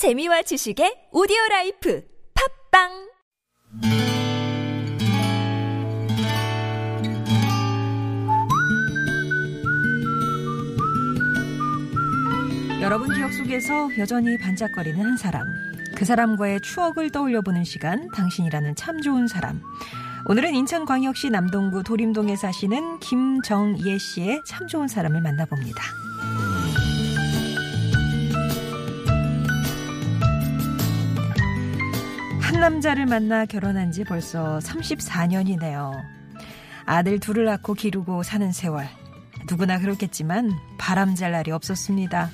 재미와 지식의 오디오 라이프 팟빵 여러분 기억 속에서 여전히 반짝거리는 한 사람. 그 사람과의 추억을 떠올려보는 시간, 당신이라는 참 좋은 사람. 오늘은 인천광역시 남동구 도림동에 사시는 김정예 씨의 참 좋은 사람을 만나봅니다. 남자를 만나 결혼한 지 벌써 34년이네요. 아들 둘을 낳고 기르고 사는 세월. 누구나 그렇겠지만 바람잘 날이 없었습니다.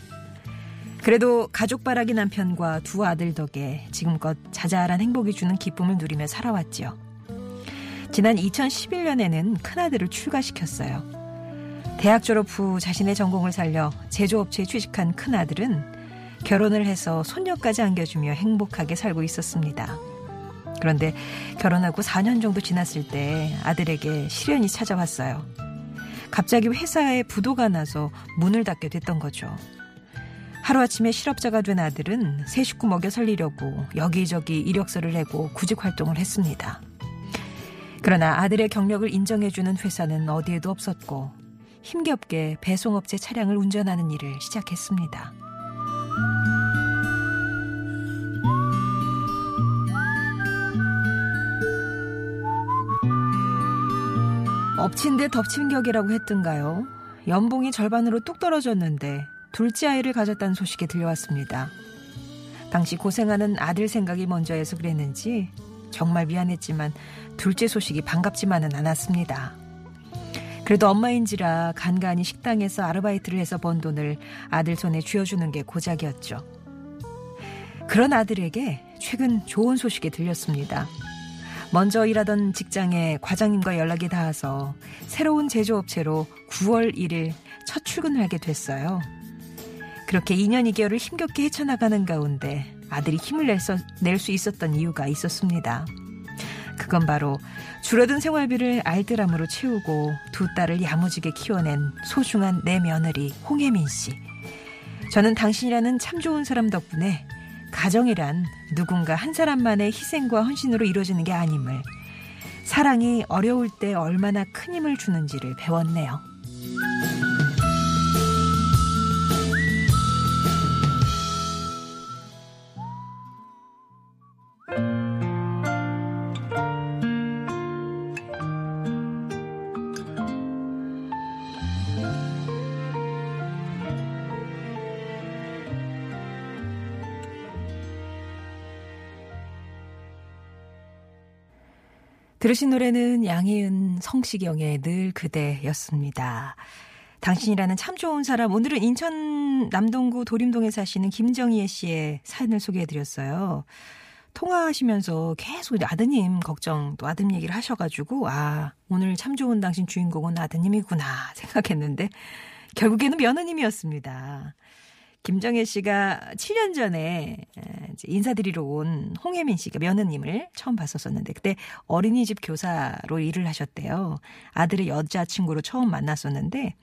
그래도 가족 바라기 남편과 두 아들 덕에 지금껏 자잘한 행복이 주는 기쁨을 누리며 살아왔지요. 지난 2011년에는 큰아들을 출가시켰어요. 대학 졸업 후 자신의 전공을 살려 제조업체에 취직한 큰아들은 결혼을 해서 손녀까지 안겨주며 행복하게 살고 있었습니다. 그런데 결혼하고 4년 정도 지났을 때 아들에게 시련이 찾아왔어요. 갑자기 회사에 부도가 나서 문을 닫게 됐던 거죠. 하루아침에 실업자가 된 아들은 새 식구 먹여 살리려고 여기저기 이력서를 내고 구직 활동을 했습니다. 그러나 아들의 경력을 인정해주는 회사는 어디에도 없었고 힘겹게 배송업체 차량을 운전하는 일을 시작했습니다. 엎친 데 덮친 격이라고 했던가요? 연봉이 절반으로 뚝 떨어졌는데 둘째 아이를 가졌다는 소식이 들려왔습니다. 당시 고생하는 아들 생각이 먼저 해서 그랬는지 정말 미안했지만 둘째 소식이 반갑지만은 않았습니다. 그래도 엄마인지라 간간히 식당에서 아르바이트를 해서 번 돈을 아들 손에 쥐어주는 게 고작이었죠. 그런 아들에게 최근 좋은 소식이 들렸습니다. 먼저 일하던 직장에 과장님과 연락이 닿아서 새로운 제조업체로 9월 1일 첫 출근을 하게 됐어요. 그렇게 2년 2개월을 힘겹게 헤쳐나가는 가운데 아들이 힘을 낼 수 있었던 이유가 있었습니다. 그건 바로 줄어든 생활비를 알뜰함으로 채우고 두 딸을 야무지게 키워낸 소중한 내 며느리 홍혜민 씨. 저는 당신이라는 참 좋은 사람 덕분에 가정이란 누군가 한 사람만의 희생과 헌신으로 이루어지는 게 아님을 사랑이 어려울 때 얼마나 큰 힘을 주는지를 배웠네요. 들으신 노래는 양희은 성시경의 늘 그대였습니다. 당신이라는 참 좋은 사람. 오늘은 인천 남동구 도림동에 사시는 김정희애 씨의 사연을 소개해드렸어요. 통화하시면서 계속 아드님 걱정 또 아드님 얘기를 하셔가지고 아 오늘 참 좋은 당신 주인공은 아드님이구나 생각했는데 결국에는 며느님이었습니다. 김정혜 씨가 7년 전에 인사드리러 온 홍혜민 씨가 며느님을 처음 봤었었는데 그때 어린이집 교사로 일을 하셨대요. 아들의 여자친구로 처음 만났었는데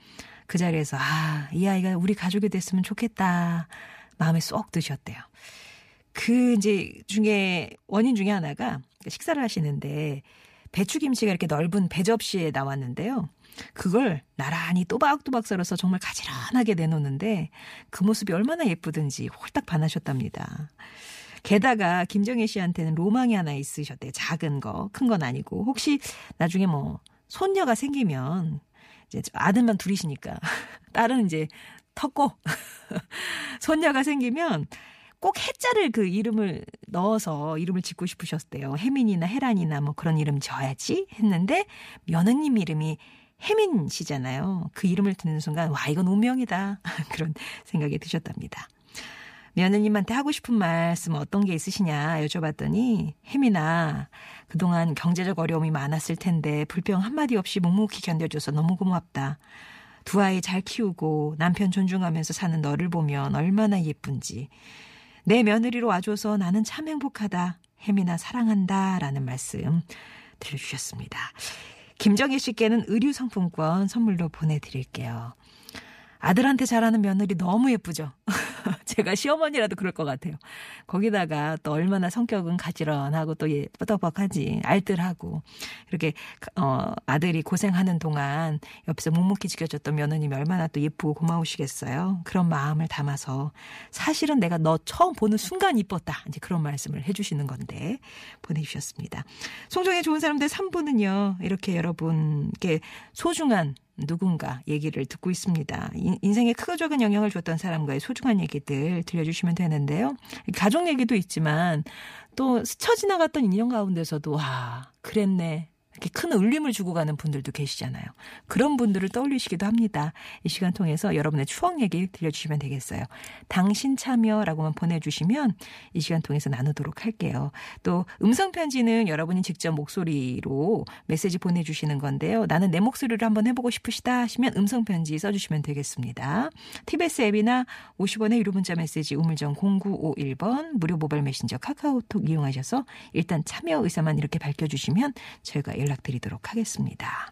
그 자리에서 아, 이 아이가 우리 가족이 됐으면 좋겠다. 마음에 쏙 드셨대요. 그 이제 중에 원인 중에 하나가 식사를 하시는데 배추김치가 이렇게 넓은 배접시에 나왔는데요. 그걸 나란히 또박또박 썰어서 정말 가지런하게 내놓는데 그 모습이 얼마나 예쁘든지 홀딱 반하셨답니다. 게다가 김정혜 씨한테는 로망이 하나 있으셨대요. 작은 거, 큰 건 아니고. 혹시 나중에 뭐 손녀가 생기면 이제 아들만 둘이시니까 딸은 이제 텄고 손녀가 생기면 꼭 해자를 그 이름을 넣어서 이름을 짓고 싶으셨대요. 혜민이나 혜란이나 뭐 그런 이름 지어야지 했는데 며느님 이름이 혜민 씨잖아요. 그 이름을 듣는 순간 와 이건 운명이다 그런 생각이 드셨답니다. 며느님한테 하고 싶은 말씀 어떤 게 있으시냐 여쭤봤더니 혜민아 그동안 경제적 어려움이 많았을 텐데 불평 한마디 없이 묵묵히 견뎌줘서 너무 고맙다. 두 아이 잘 키우고 남편 존중하면서 사는 너를 보면 얼마나 예쁜지. 내 며느리로 와줘서 나는 참 행복하다. 혜민아 사랑한다. 라는 말씀 들려주셨습니다. 김정희 씨께는 의류 상품권 선물로 보내드릴게요. 아들한테 잘하는 며느리 너무 예쁘죠? 제가 시어머니라도 그럴 것 같아요. 거기다가 또 얼마나 성격은 가지런하고 또 예쁘덕박하지. 알뜰하고. 이렇게, 어, 아들이 고생하는 동안 옆에서 묵묵히 지켜줬던 며느님이 얼마나 또 예쁘고 고마우시겠어요. 그런 마음을 담아서 사실은 내가 너 처음 보는 순간 이뻤다. 이제 그런 말씀을 해주시는 건데 보내주셨습니다. 송정의 좋은 사람들 3부는요. 이렇게 여러분께 소중한 누군가 얘기를 듣고 있습니다. 인생에 크고 작은 영향을 줬던 사람과의 소중한 얘기들 들려주시면 되는데요. 가족 얘기도 있지만 또 스쳐 지나갔던 인연 가운데서도 와 그랬네 이렇게 큰 울림을 주고 가는 분들도 계시잖아요. 그런 분들을 떠올리시기도 합니다. 이 시간 통해서 여러분의 추억 얘기 들려주시면 되겠어요. 당신 참여라고만 보내주시면 이 시간 통해서 나누도록 할게요. 또 음성편지는 여러분이 직접 목소리로 메시지 보내주시는 건데요. 나는 내 목소리를 한번 해보고 싶으시다 하시면 음성편지 써주시면 되겠습니다. TBS 앱이나 50원의 유료 문자 메시지 우물정 0951번 무료 모바일 메신저 카카오톡 이용하셔서 일단 참여 의사만 이렇게 밝혀주시면 저희가 연락 드리도록 하겠습니다.